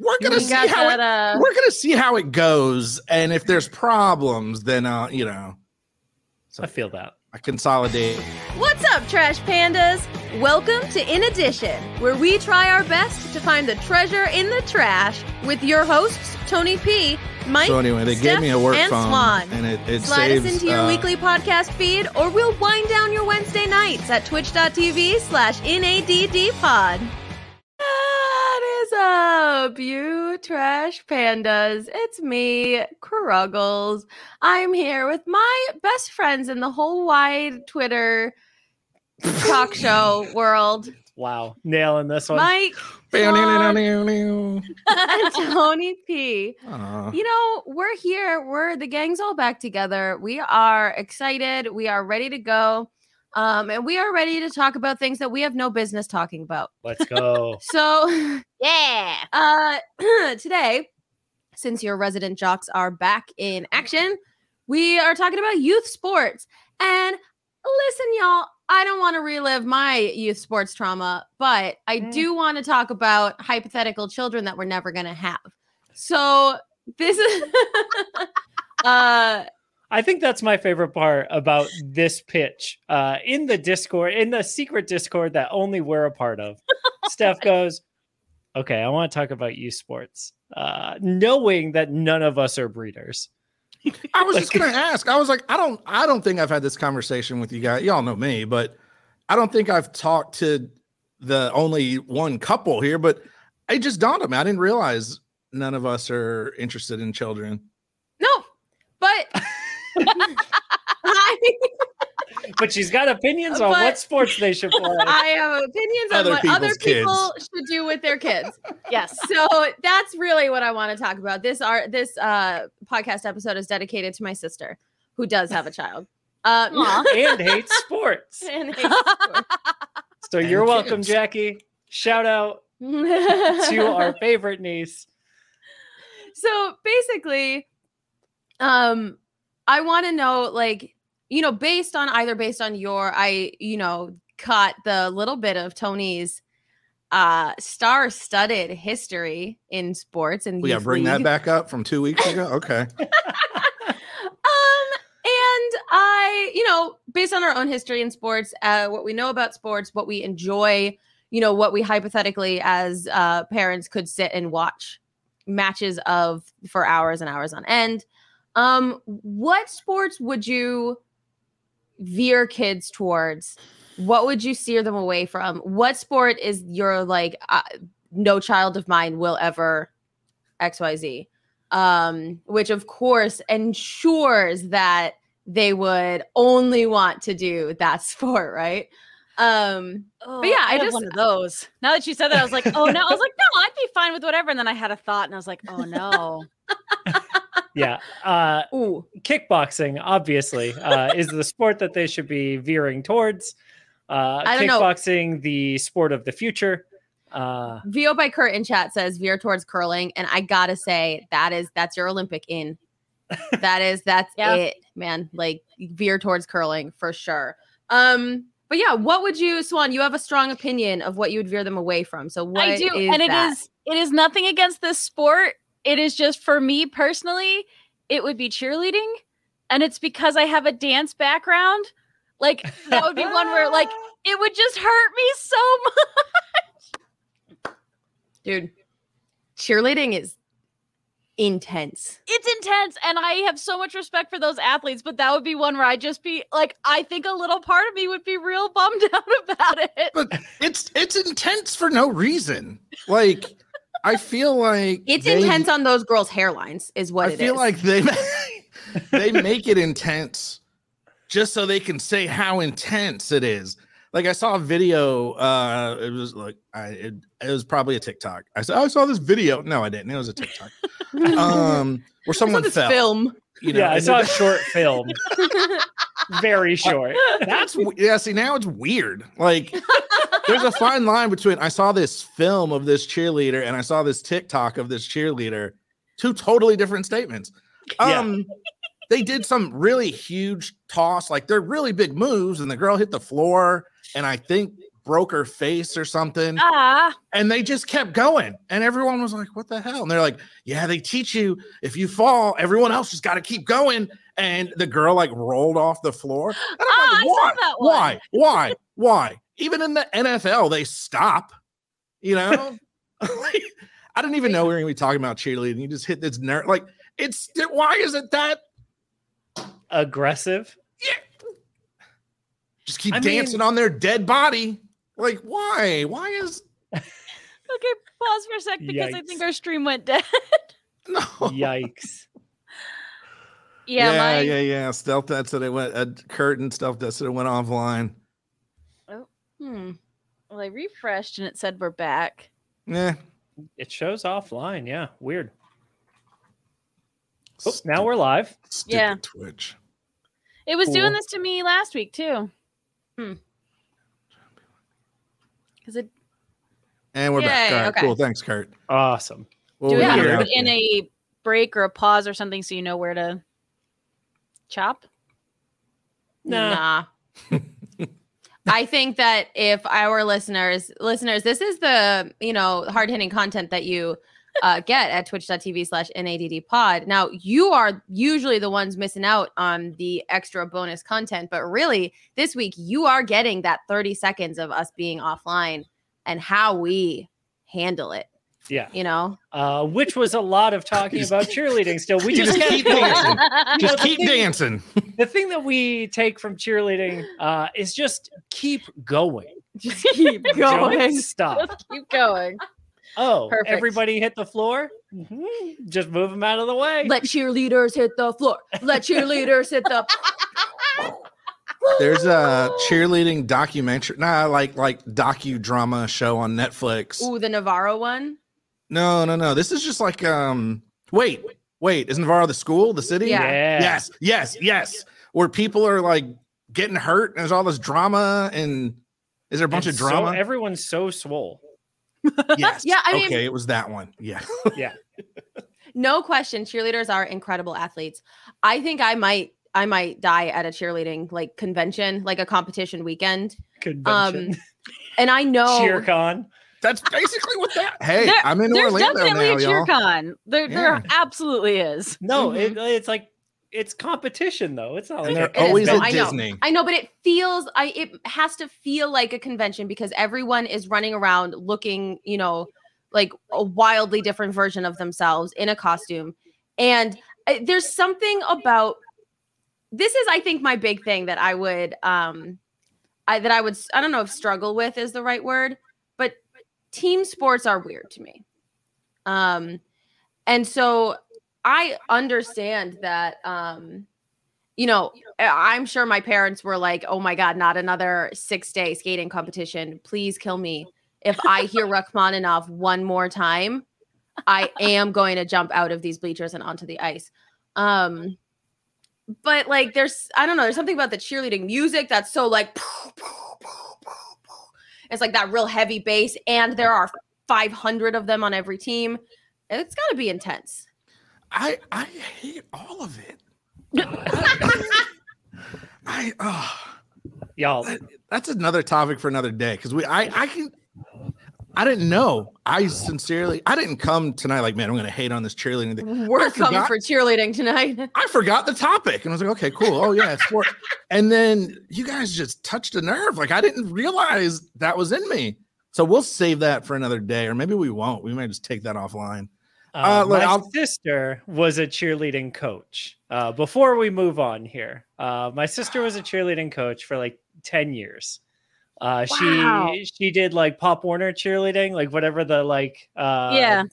we're gonna We see how that, it, uh, we're gonna see how it goes, and if there's problems, then uh, you know, So I feel that. I consolidate. What's up, Trash Pandas? Welcome to In Addition, where we try our best to find the treasure in the trash with your hosts, Tony P, Mike, So anyway, they Steph, gave me a work and phone, Swan. and it, it Slide saves. us into your uh, weekly podcast feed, or we'll wind down your Wednesday nights at twitch.tv slash NADDpod. What is up, you trash pandas? It's me, Kruggles. I'm here with my best friends in the whole wide Twitter talk show world. Wow, nailing this one. Mike, Aw. And Tony P. Aw. You know, we're here. We're the gang's all back together. We are excited. We are ready to go. Um, and we are ready to talk about things that we have no business talking about. Let's go. So Yeah. Uh today, since your resident jocks are back in action, we are talking about youth sports. And listen, y'all, I don't want to relive my youth sports trauma, but I Mm. do want to talk about hypothetical children that we're never going to have. So this is uh I think that's my favorite part about this pitch. Uh, in the Discord, in the secret Discord that only we're a part of, Steph goes, "Okay, I want to talk about youth sports," uh, knowing that none of us are breeders. I was just gonna ask. I was like, I don't, I don't think I've had this conversation with you guys. Y'all know me, but I don't think I've talked to the only one couple here. But it just dawned on me. I didn't realize none of us are interested in children. no, but I, But she's got opinions on But- what sports they should play. I have opinions on what other people's kids. people should do with their kids. Yes. so that's really what I want to talk about. This art this uh podcast episode is dedicated to my sister who does have a child. Uh, and hates sports. and hates sports. So And you're welcome. Jackie. Shout out to our favorite niece. so basically um i want to know like you know based on either based on your i you know caught the little bit of tony's uh star-studded history in sports and gotta youth bring that back up from two weeks ago. Okay. um and i you know based on our own history in sports uh what we know about sports what we enjoy you know what we hypothetically as uh parents could sit and watch matches of for hours and hours on end um what sports would you veer kids towards what would you steer them away from what sport is your like uh, no child of mine will ever xyz um, which of course ensures that they would only want to do that sport, right? Um, Oh, yeah, I have just- one of those. Now that you said that, I was like, oh no. I was like, no, I'd be fine with whatever. And then I had a thought, and I was like, oh no. Yeah. Uh, ooh, kickboxing obviously uh, is the sport that they should be veering towards uh, I don't know. kickboxing the sport of the future uh, VO by Kurt in chat says veer towards curling, and I gotta say that is that's your Olympic in. That is that's Yeah. it, man. Like veer towards curling for sure. Um, but yeah, what would you, Swan? You have a strong opinion of what you would veer them away from. So what I do, is and it that? is it is nothing against this sport. It is just for me personally, it would be cheerleading, and it's because I have a dance background. Like that would be one where like it would just hurt me so much. dude. Cheerleading is intense. It's intense, and I have so much respect for those athletes. But that would be one where I'd just be like, I think a little part of me would be real bummed out about it. But it's it's intense for no reason. Like I feel like It's they- intense on those girls' hairlines, is what it is. I it feel is. like they they make it intense just so they can say how intense it is. Like I saw a video. Uh, it was like I it, it was probably a TikTok. I said "Oh, I saw this video. No, I didn't. It was a TikTok. um, where I saw someone this fell. film. You know, yeah i saw a short film very short That's yeah. See, now it's weird. Like, there's a fine line between I saw this film of this cheerleader and I saw this TikTok of this cheerleader. Two totally different statements. Yeah. Um, they did some really huge toss, like they're really big moves, and the girl hit the floor and I think broke her face or something. Ah, and they just kept going. And everyone was like what the hell? And they're like yeah they teach you if you fall everyone else just got to keep going. And the girl like rolled off the floor. And I'm Ah, like, I saw why? that one." why? Why? Why? Even in the nfl they stop you know? Like, i didn't even know we were gonna be talking about cheerleading. You just hit this nerve like it's why is it that Aggressive. Yeah. Just keep I dancing mean- on their dead body like why why is okay. Pause for a sec because I think Yikes. our stream went dead. no Yikes. yeah, yeah, my, yeah, yeah. Stealth Dad said it went. Uh, curtain stealth that said it went offline. Oh hmm. Well, I refreshed and it said we're back. Yeah. It shows offline. Yeah. Weird. Oh, now we're live. Stupid Yeah. Twitch. It was doing Cool. this to me last week too. Because it And we're back. All right, okay. cool. Thanks, Kurt. Awesome. Well, do we it got Yeah. it in, out in there. a break or a pause or something so you know where to chop. Nah. Nah. I think that if our listeners, listeners, this is the you know hard hitting content that you uh, get at twitch.tv slash nadd pod. Now you are usually the ones missing out on the extra bonus content, but really this week you are getting that 30 seconds of us being offline and how we handle it. Yeah. You know, Uh, which was a lot of talking about cheerleading still. We just just keep dancing. Just the keep thing- dancing. The thing that we take from cheerleading uh, is just keep going. just keep Don't going. stop. Keep going. Oh, Perfect. everybody hit the floor? Mhm. Just move them out of the way. Let cheerleaders hit the floor. Let cheerleaders hit the. There's a cheerleading documentary, nah, like like docudrama show on Netflix. Ooh, the Navarro one. No, no, no. This is just like um. Wait, wait. Is Navarro the school, the city? Yeah. Yeah. Yes, yes, yes. Where people are like getting hurt, and there's all this drama, and is there a bunch And of so- drama? everyone's so swole. yes. Yeah, I mean- okay, it was that one. Yeah. Yeah. No question, cheerleaders are incredible athletes. I think I might I might die at a cheerleading like convention, like a competition weekend. Convention. And I know CheerCon. That's basically what that. Hey, There- I'm in There's Orlando definitely now, a cheercon. There, there absolutely is. No, Mhm. it, it's like it's competition though. It's not like they're always no, at I know. Disney. I know, but it feels I it has to feel like a convention because everyone is running around looking, you know, like a wildly different version of themselves in a costume. And uh, there's something about this is I think my big thing that I would um I that I would I don't know if struggle with is the right word, but team sports are weird to me. Um and so I understand that um you know, I'm sure my parents were like, "Oh my god, not another 6-day skating competition. Please kill me. If I hear Rachmaninoff one more time, I am going to jump out of these bleachers and onto the ice." Um but like there's I don't know, there's something about the cheerleading music that's so like it's like that real heavy bass and there are 500 of them on every team. It's got to be intense. I I hate all of it. I oh, y'all. that's another topic for another day because we I I can I didn't know. I sincerely I didn't come tonight like man I'm gonna hate on this cheerleading thing. We're I coming forgot- for cheerleading tonight. I forgot the topic and I was like okay cool oh yeah sport. and then you guys just touched a nerve like I didn't realize that was in me. So we'll save that for another day or maybe we won't. We might just take that offline. Uh, Uh, like, my I'll- sister was a cheerleading coach. Uh, before we move on here, uh, my sister was a cheerleading coach for like ten years. Uh, Wow. She she did like Pop Warner cheerleading, like whatever the like uh, Yeah.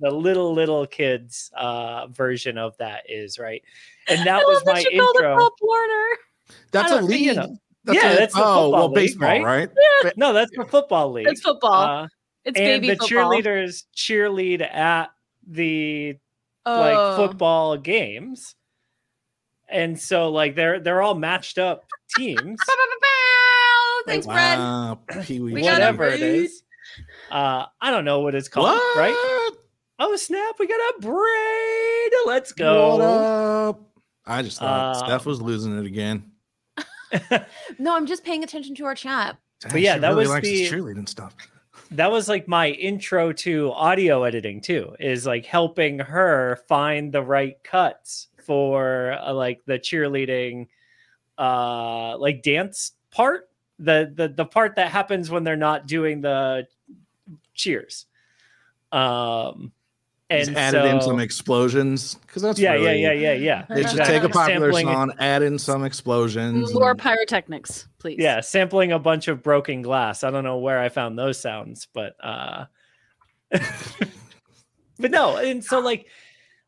the little little kids uh, version of that is, right? And that I was love that my you called it intro. Pop Warner. That's a don't league. you know. That's Yeah, a- that's the oh football well league, baseball right? right? No, that's the football league. It's football. Uh, it's and baby the football. cheerleaders cheerlead at the Oh. like football games. And so like they're they're all matched up teams, Thanks, Brad. Wow, Pee Wee. We got a whatever it is. Uh I don't know what it's called, What? right? Oh snap, we got a braid. Let's What go. up? I just thought Uh, Steph was losing it again. No, I'm just paying attention to our chat. Dang, yeah, that really was the- cheerleading stuff. That was like my intro to audio editing too is like helping her find the right cuts for uh, like the cheerleading uh like dance part the the the part that happens when they're not doing the cheers. Um Just and added in some explosions because that's yeah really, yeah yeah yeah yeah They just take a popular Sampling- song, add in some explosions. More and- pyrotechnics, please. yeah sampling a bunch of broken glass i don't know where i found those sounds but uh but no and so like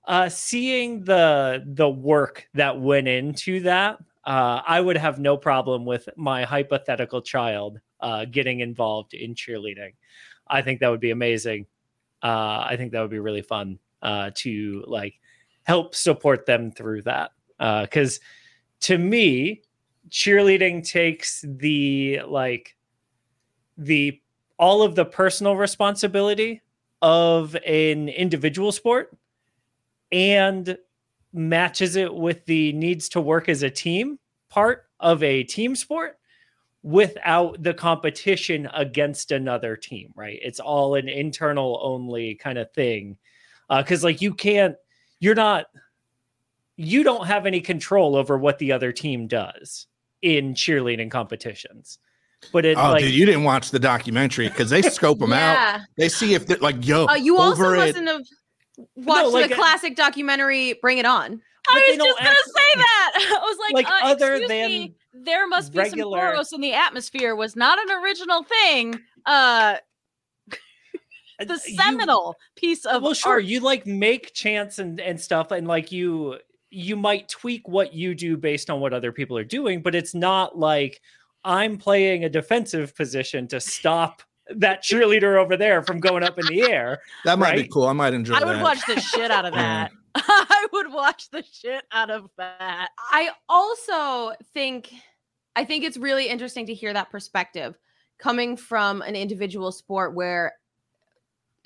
uh seeing the the work that went into that uh i would have no problem with my hypothetical child uh getting involved in cheerleading i think that would be amazing uh i think that would be really fun uh to like help support them through that. Uh because to me cheerleading takes the like the all of the personal responsibility of an individual sport and matches it with the needs to work as a team part of a team sport without the competition against another team right it's all an internal only kind of thing because like you can't you're not you don't have any control over what the other team does in cheerleading competitions but it Oh, like dude, you didn't watch the documentary because they scope them out. They see if they're like, yo, Uh, you also over it. mustn't have watched like, the uh, classic documentary "Bring It On." I was don't just gonna act- say that. I was like, Like, uh, other than me, there must be regular- some chloros in the atmosphere was not an original thing. Uh, the you- seminal piece of well sure art. you like make chants and and stuff and like you you might tweak what you do based on what other people are doing but it's not like i'm playing a defensive position to stop that cheerleader over there from going up in the air that might be cool. I might enjoy I would that. watch the shit out of that. I would watch the shit out of that. I also think I think it's really interesting to hear that perspective coming from an individual sport where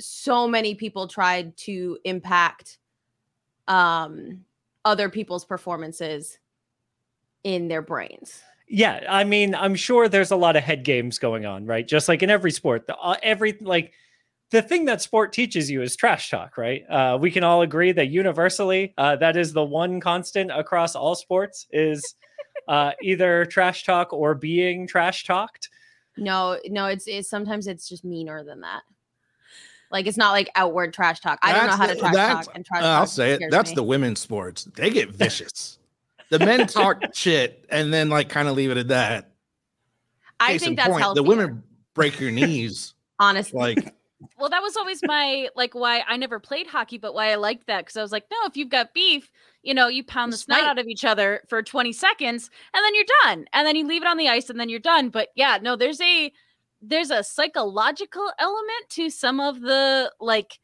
so many people tried to impact um other people's performances in their brains. yeah i mean i'm sure there's a lot of head games going on right just like in every sport the, uh, every like the thing that sport teaches you is trash talk right uh, we can all agree that universally uh, that is the one constant across all sports is uh, either trash talk or being trash talked No, no, it's it's sometimes it's just meaner than that. Like it's not like outward trash talk. I don't know how to trash that's- talk and trash Uh, I'll say it. That's me. the women's sports. They get vicious. the men talk shit and then like kind of leave it at that. I Case think that's point, healthy. The women break your knees. honestly. like Well, that was always my like why I never played hockey, but why I liked that because I was like, no, if you've got beef, you know, you pound the Just snot out of each other for 20 seconds and then you're done. And then you leave it on the ice and then you're done. But yeah, no, there's a there's a psychological element to some of the like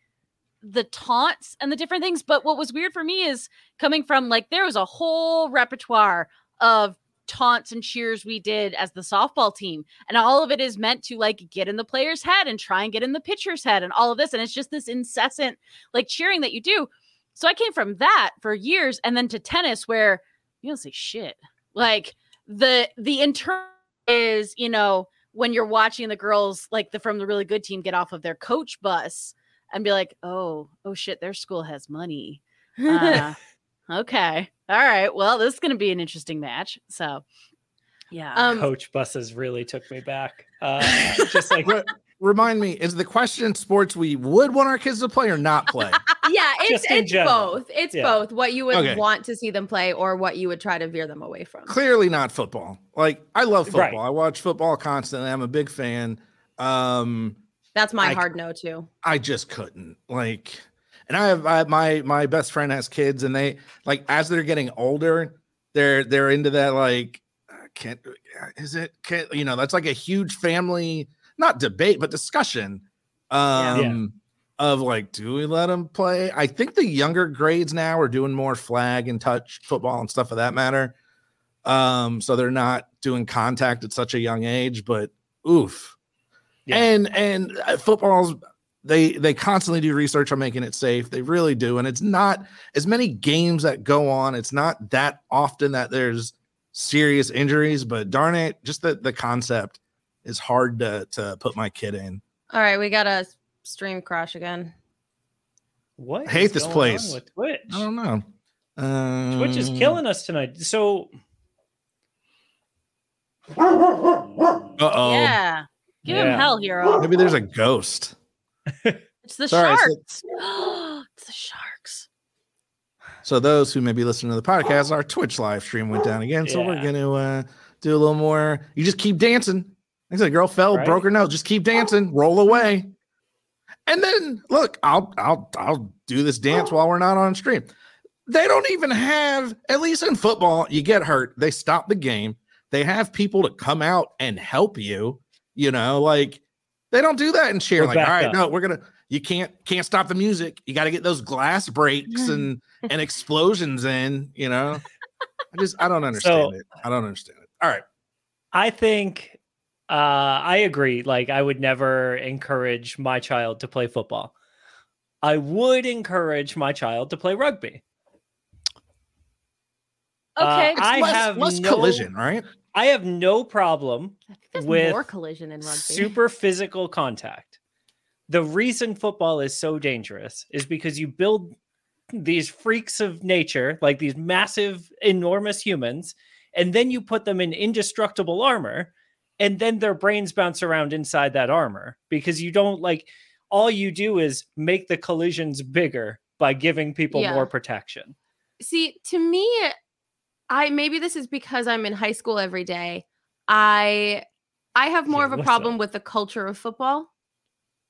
the taunts and the different things. But what was weird for me is coming from like there was a whole repertoire of taunts and cheers we did as the softball team. And all of it is meant to like get in the player's head and try and get in the pitcher's head and all of this. And it's just this incessant like cheering that you do. So I came from that for years and then to tennis where you don't say shit. Like the the internal is, you know, when you're watching the girls like the from the really good team get off of their coach bus and be like, oh, oh shit, their school has money. Uh, okay. All right. Well, this is going to be an interesting match. So, yeah. um coach buses really took me back uh, just like remind me, is the question in sports we would want our kids to play or not play? yeah, it's it's general. both. It's Yeah. both what you would Okay. want to see them play or what you would try to veer them away from. Clearly not football. Like I love football. Right. I watch football constantly. I'm a big fan. Um That's my I- hard no too. I just couldn't like, and I have I, my my best friend has kids, and they like as they're getting older, they're they're into that like, uh, can't is it can't you know that's like a huge family not debate but discussion, um, Yeah. of like do we let them play? I think the younger grades now are doing more flag and touch football and stuff of that matter, um, so they're not doing contact at such a young age, but oof. Yeah. And and uh, football's they they constantly do research on making it safe. They really do, and it's not as many games that go on. It's not that often that there's serious injuries, but darn it, just the the concept is hard to to put my kid in. All right, we got a stream crash again. What? I hate this place. with Twitch. I don't know. Um, Twitch is killing us tonight. So Uh oh. Yeah. Give him hell, hero. Maybe there's a ghost. It's the Sorry, so- sharks. it's the sharks. So those who may be listening to the podcast, our Twitch live stream went down again. So we're gonna uh, do a little more. You just keep dancing. Like I said, girl fell, Right. broke her nose. Just keep dancing, roll away, and then look. I'll I'll I'll do this dance while we're not on stream. They don't even have, at least in football, you get hurt. They stop the game. They have people to come out and help you. You know, like they don't do that in cheer. We're Like, all right, up. no, we're gonna. You can't can't stop the music. You got to get those glass breaks and and explosions in. You know, I just I don't understand So- it. I don't understand it. All right, I think uh, I agree. Like, I would never encourage my child to play football. I would encourage my child to play rugby. Okay. Uh, I less, have less no- collision, right? I have no problem I think there's With more collision in rugby. super physical contact. The reason football is so dangerous is because you build these freaks of nature, like these massive, enormous humans, and then you put them in indestructible armor, and then their brains bounce around inside that armor because you don't like all you do is make the collisions bigger by giving people Yeah. more protection. See, to me, I maybe this is because I'm in high school every day. I I have more Yeah, of a problem up? with the culture of football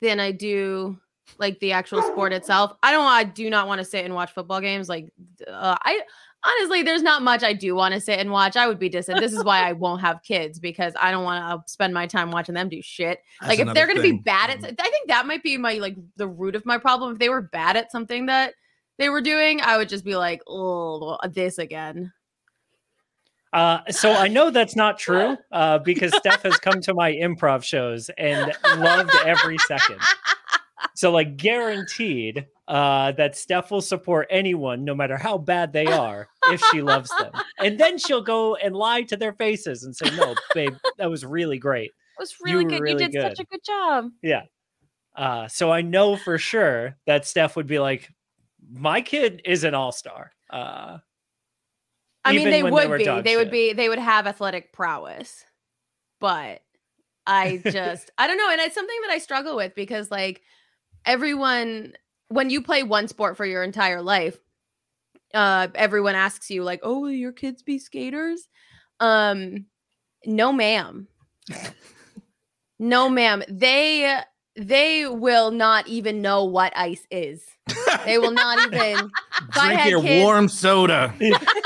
than I do like the actual sport itself. I don't I do not want to sit and watch football games like uh, I honestly there's not much I do want to sit and watch. I would be distant. This is why I won't have kids because I don't want to spend my time watching them do shit. That's like if they're going to be bad at Um, I think that might be my like the root of my problem. If they were bad at something that they were doing, I would just be like, "Oh, this again." Uh, so I know that's not true uh, because Steph has come to my improv shows and loved every second. So, like, guaranteed uh, that Steph will support anyone, no matter how bad they are, if she loves them. And then she'll go and lie to their faces and say, "No, babe, that was really great." It was really were good. really you did such a good job. Yeah. Uh, so I know for sure that Steph would be like, "My kid is an all star." Uh, I mean, they would were be. dog They would be. They would have athletic prowess, but I just, I don't know, and it's something that I struggle with because, like, everyone, when you play one sport for your entire life, uh, everyone asks you, like, "Oh, will your kids be skaters?" Um, no, ma'am. no, ma'am. They they will not even know what ice is. They will not even. I Drink had your kids- warm soda.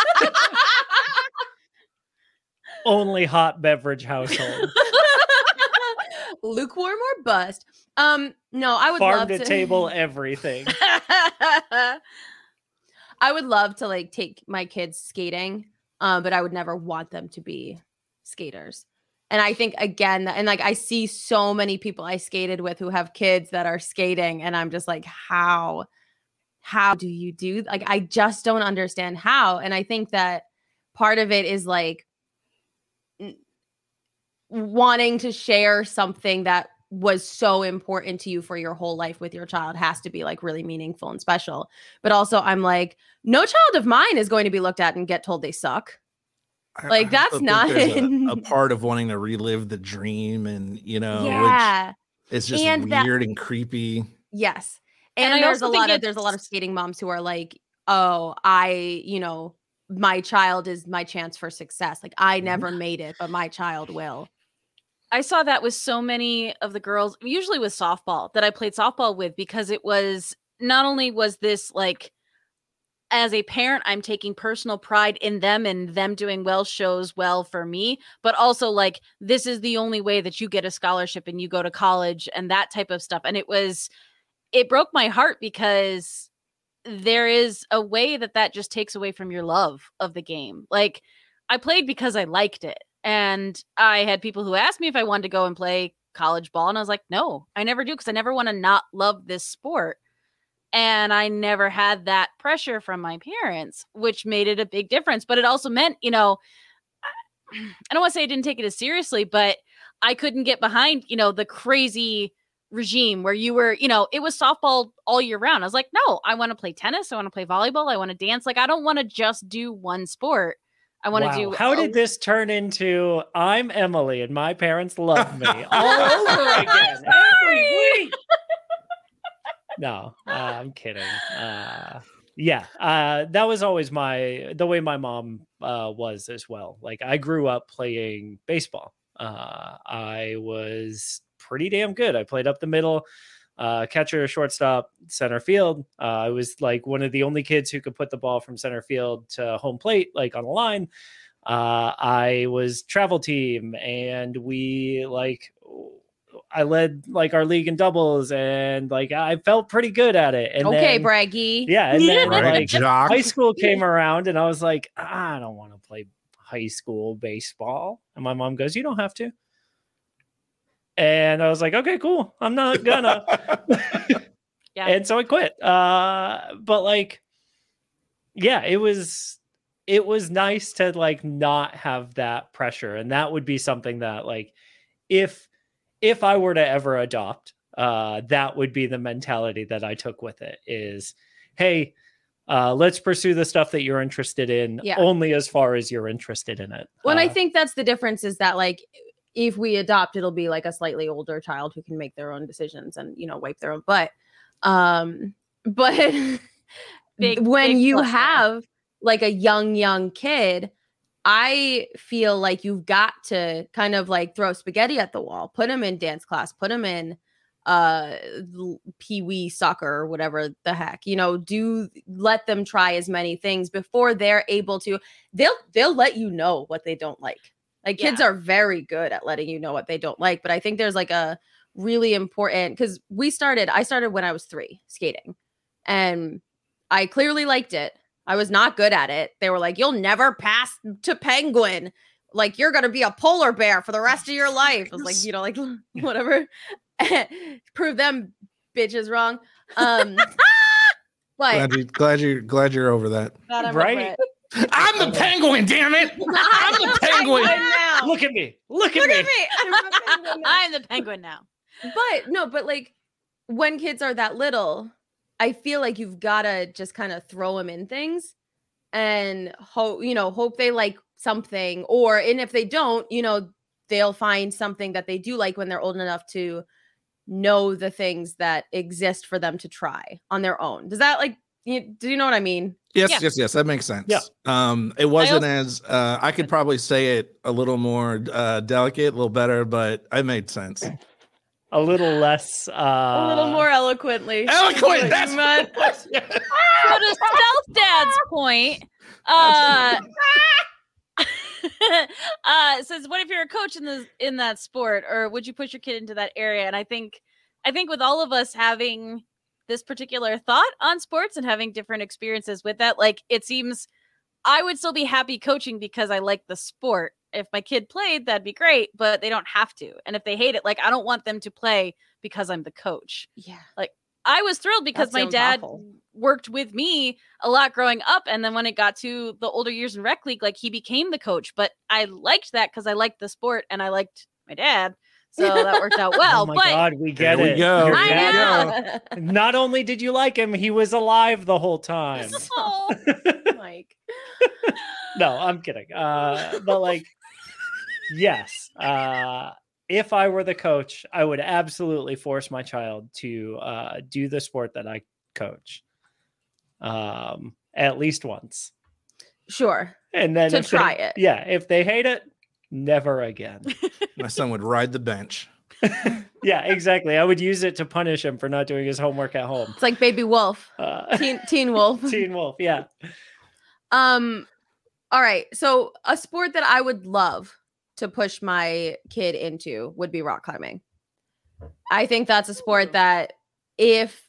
only hot beverage household. lukewarm or bust. Um, no, I would farm love to to table everything. I would love to like take my kids skating, um, but I would never want them to be skaters. And I think again, and like I see so many people I skated with who have kids that are skating, and I'm just like, how, how do you do? Like, I just don't understand how. And I think that part of it is like wanting to share something that was so important to you for your whole life with your child has to be like really meaningful and special. But also, I'm like, no child of mine is going to be looked at and get told they suck. I- Like, I that's not- a, a part of wanting to relive the dream, and you know, yeah. which is just And that- weird and creepy. Yes. And And, there's a lot of there's a lot of skating moms who are like, "Oh, I, you know, my child is my chance for success. Like I mm-hmm. never made it, but my child will." I saw that with so many of the girls, usually with softball that I played softball with, because it was not only was this like, as a parent, I'm taking personal pride in them and them doing well shows well for me, but also like, this is the only way that you get a scholarship and you go to college and that type of stuff. And it was, it broke my heart because there is a way that that just takes away from your love of the game. Like, I played because I liked it. And I had people who asked me if I wanted to go and play college ball. And I was like, no, I never do because I never want to not love this sport. And I never had that pressure from my parents, which made it a big difference. But it also meant, you know, I don't want to say I didn't take it as seriously, but I couldn't get behind, you know, the crazy regime where you were, you know, it was softball all year round. I was like, no, I want to play tennis. I want to play volleyball. I want to dance. Like, I don't want to just do one sport. I want to Wow. do. How did this turn into I'm Emily and my parents love me all over again every week? No, uh, I'm kidding. Uh, yeah, uh, that was always my the way my mom uh, was as well. Like I grew up playing baseball. Uh, I was pretty damn good. I played up the middle, uh, catcher, shortstop, center field. Uh, I was like one of the only kids who could put the ball from center field to home plate, like on the line. Uh, I was travel team, and we like I led like our league in doubles, and like I felt pretty good at it. And okay, then, braggy. yeah, and then Right, like jock. high school came around, and I was like, I don't want to play high school baseball. And my mom goes, You don't have to. And I was like, Okay, cool. I'm not gonna. Yeah. And so I quit. Uh, but like, yeah, it was it was nice to like not have that pressure, and that would be something that like if if I were to ever adopt, uh, that would be the mentality that I took with it. Is hey. Uh, let's pursue the stuff that you're interested in Yeah. only as far as you're interested in it. Well, and I Uh, think that's the difference is that like if we adopt, it'll be like a slightly older child who can make their own decisions and you know wipe their own butt. Um, but Big- when big you have like a young young kid, I feel like you've got to kind of like throw spaghetti at the wall, put them in dance class, put them in uh l- pee-wee soccer or whatever the heck you know do let them try as many things before they're able to they'll they'll let you know what they don't like like kids Yeah. are very good at letting you know what they don't like but i think there's like a really important because we started i started when i was three skating and i clearly liked it. I was not good at it. They were like you'll never pass to penguin. Like you're gonna be a polar bear for the rest of your life. I was like you know like whatever. Prove them bitches wrong. Um but glad you glad you're glad you're over that. glad I'm over Right? It. I'm the penguin, damn it! I'm the penguin. now. look at me. Look at Look me. at me. I'm a penguin now. I'm the penguin now. but no, but like when kids are that little, I feel like you've got to just kind of throw them in things and hope, you know, hope they like something or and if they don't, you know, they'll find something that they do like when they're old enough to know the things that exist for them to try on their own. Does that like you, do you know what I mean? Yes, Yeah. yes, yes. That makes sense. Yeah. Um, it wasn't also- as uh, I could probably say it a little more uh, delicate, a little better, but it made sense. A little less. Uh, A little more eloquently. Eloquent. What That's you meant. So to Stealth Dad's point, uh, uh, says, "What if you're a coach in the in that sport, or would you push your kid into that area?" And I think, I think with all of us having this particular thought on sports and having different experiences with that, like it seems, I would still be happy coaching because I like the sport. If my kid played, that'd be great, but they don't have to. And if they hate it, like I don't want them to play because I'm the coach. Yeah. Like I was thrilled because my dad awful. worked with me a lot growing up. And then when it got to the older years in rec league, like he became the coach. But I liked that because I liked the sport and I liked my dad. So that worked out well. oh my but god, we get There we it. go. Your I dad- know. Not only did you like him, he was alive the whole time. Oh, Mike. no, I'm kidding. Uh, but like, yes, uh, if I were the coach, I would absolutely force my child to uh, do the sport that I coach, um, at least once, Sure. and then To if they- try it. Yeah, if they hate it, never again. My son would ride the bench. yeah, exactly. I would use it to punish him for not doing his homework at home. It's like Baby Wolf, Uh, Teen Teen Wolf. Teen Wolf, yeah. Um, all right. So a sport that I would love to push my kid into would be rock climbing. I think that's a sport that if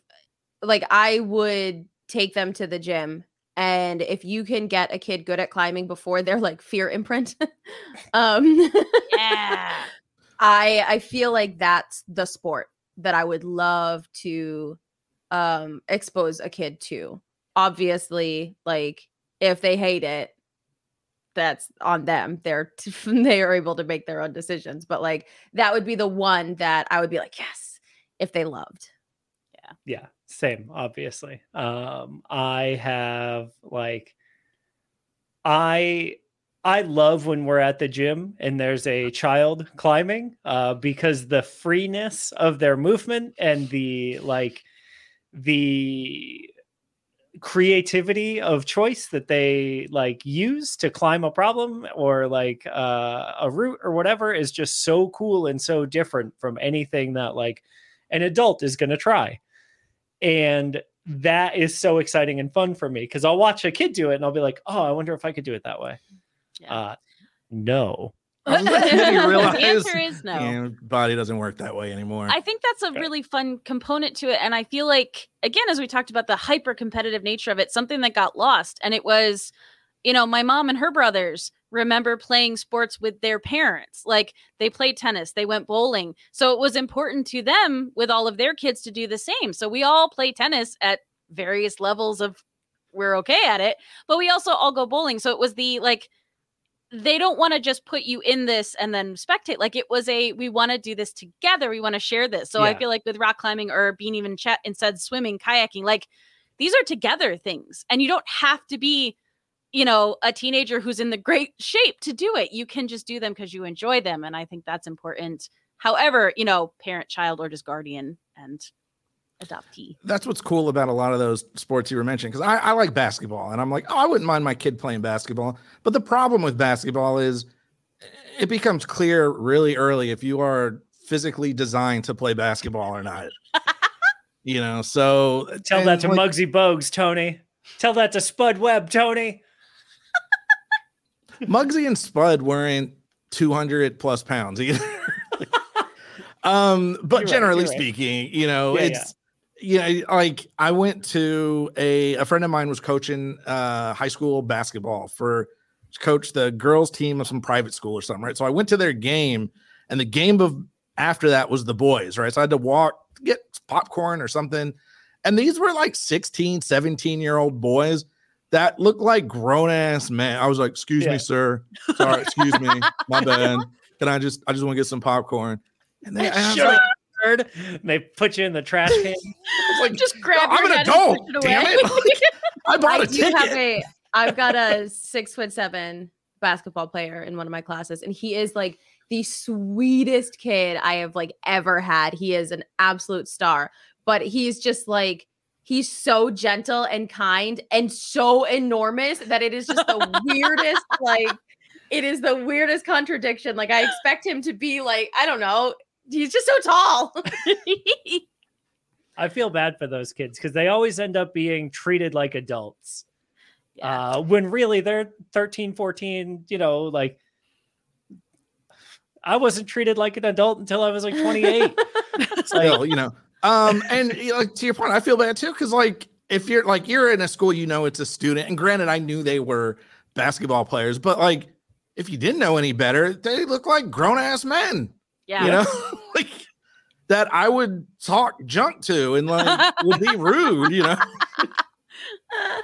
like I would take them to the gym and if you can get a kid good at climbing before they're like fear imprint um yeah. I I feel like that's the sport that I would love to um expose a kid to. Obviously, like if they hate it, that's on them. They're they are able to make their own decisions. But like that would be the one that I would be like, yes, if they loved. Yeah. Same obviously. Um i have like i i love when we're at the gym and there's a child climbing uh because the freeness of their movement and the like the creativity of choice that they like use to climb a problem or like uh, a route or whatever is just so cool and so different from anything that like an adult is going to try and that is so exciting and fun for me because I'll watch a kid do it and I'll be like, oh, I wonder if I could do it that way. Yeah. Uh, no. I'm letting you realize- the answer is no. Yeah, body doesn't work that way anymore. I think that's a Okay. really fun component to it. And I feel like, again, as we talked about the hyper competitive nature of it, something that got lost. And it was, you know, my mom and her brothers remember playing sports with their parents. Like they played tennis, they went bowling. So it was important to them with all of their kids to do the same. So we all play tennis at various levels of we're okay at it, but we also all go bowling. So it was the like, they don't want to just put you in this and then spectate. Like it was a, we want to do this together. We want to share this. So I feel like with rock climbing or being even chat instead swimming, kayaking, like these are together things. And you don't have to be, you know, a teenager who's in the great shape to do it. You can just do them because you enjoy them. And I think that's important. However, you know, parent, child, or just guardian and adoptee. That's what's cool about a lot of those sports you were mentioning. Because I, I like basketball, and I'm like, oh, I wouldn't mind my kid playing basketball. But the problem with basketball is it becomes clear really early if you are physically designed to play basketball or not. you know, so Tell that to like- Muggsy Bogues, Tony. Tell that to Spud Webb, Tony. Muggsy and Spud weren't 200 plus pounds either. um, but You're generally you're right. speaking, you know, Yeah, yeah. it's yeah, like I went to a a friend of mine was coaching uh high school basketball for coach the girls team of some private school or something, right? So I went to their game and the game of after that was the boys, right? So I had to walk get popcorn or something. And these were like 16, 17 year old boys that looked like grown ass man. I was like, excuse Yeah. me, sir. Sorry, excuse me. My bad. Can I just I just want to get some popcorn? And they and I was like. And they put you in the trash can. I was like, Just grab I'm your an head adult, and push it damn away. it. I bought I a do ticket. have a I've got a six foot seven basketball player in one of my classes, and he is like the sweetest kid I have like ever had. He is an absolute star, but he's just like he's so gentle and kind and so enormous that it is just the weirdest like it is the weirdest contradiction. Like I expect him to be like, I don't know, he's just so tall. I feel bad for those kids because they always end up being treated like adults. Yeah. Uh, when really they're 13, 14, you know, like I wasn't treated like an adult until I was like 28. It's like, Still, you know. Um, and like to your point, I feel bad too because like if you're like you're in a school, you know it's a student, and granted, I knew they were basketball players, but like if you didn't know any better, they look like grown ass men. yeah. You know, like that I would talk junk to and like would be rude. You know,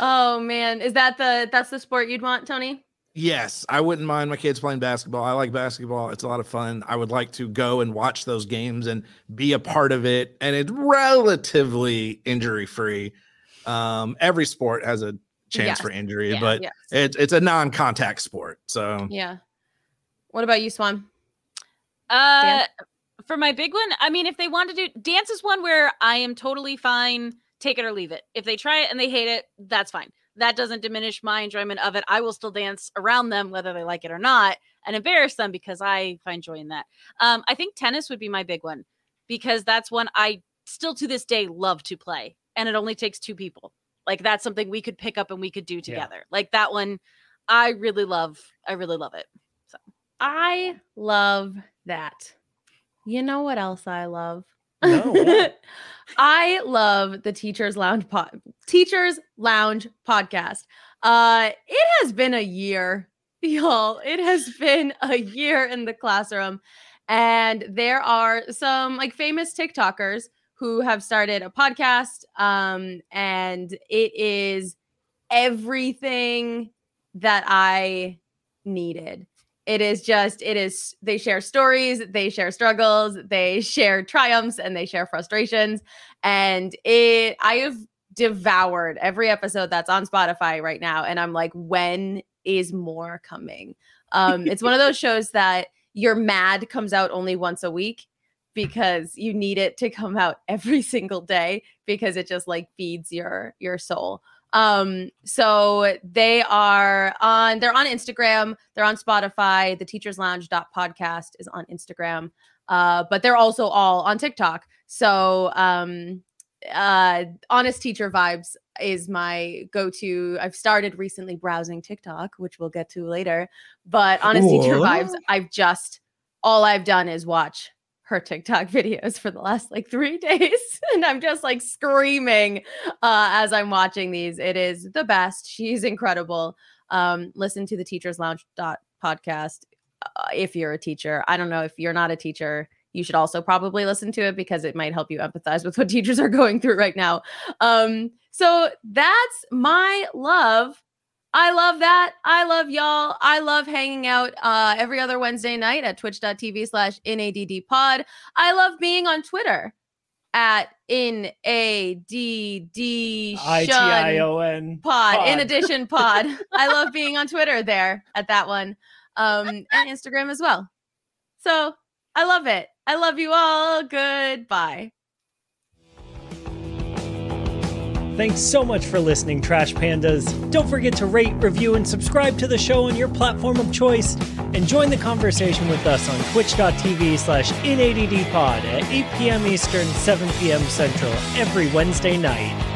oh man, is that the that's the sport you'd want, Tony? Yes, I wouldn't mind my kids playing basketball. I like basketball; it's a lot of fun. I would like to go and watch those games and be a part of it, and it's relatively injury free. Um, every sport has a chance Yes. for injury, Yeah. but Yes. it's it's a non-contact sport. So Yeah. What about you, Swan? Uh, Dan? for my big one, I mean, if they want to do dance, is one where I am totally fine. Take it or leave it. If they try it and they hate it, that's fine. That doesn't diminish my enjoyment of it. I will still dance around them, whether they like it or not, and embarrass them because I find joy in that. Um, I think tennis would be my big one because that's one I still to this day love to play, and it only takes two people. Like that's something we could pick up and we could do together. Like that one, I really love. I really love it. So I love that. You know what else I love? No. I love the Teachers Lounge pod Teachers Lounge podcast. Uh it has been a year, y'all. It has been a year in the classroom. And there are some like famous TikTokers who have started a podcast. Um, and it is everything that I needed. It is just, it is, they share stories, they share struggles, they share triumphs, and they share frustrations. And it, I have devoured every episode that's on Spotify right now. And I'm like, when is more coming? Um, it's one of those shows that your mad comes out only once a week because you need it to come out every single day because it just like feeds your your soul. Um, so they are on they're on Instagram, they're on Spotify, the teachers lounge podcast is on Instagram. Uh, but they're also all on TikTok. So um uh honest teacher vibes is my go-to i've started recently browsing tiktok which we'll get to later but honest teacher vibes i've just all i've done is watch her tiktok videos for the last like three days and i'm just like screaming uh as i'm watching these it is the best she's incredible um listen to the teachers lounge dot podcast uh, if you're a teacher i don't know if you're not a teacher you should also probably listen to it because it might help you empathize with what teachers are going through right now. Um, so that's my love. I love that. I love y'all. I love hanging out uh, every other Wednesday night at twitch.tv slash NADD pod. I love being on Twitter at in a d d I T I O N pod. In addition, pod. I love being on Twitter there at that one, um, and Instagram as well. So I love it. I love you all. Goodbye. Thanks so much for listening, Trash Pandas. Don't forget to rate, review, and subscribe to the show on your platform of choice. And join the conversation with us on twitch.tv slash inaddpod at 8 p.m. Eastern, 7 p.m. Central every Wednesday night.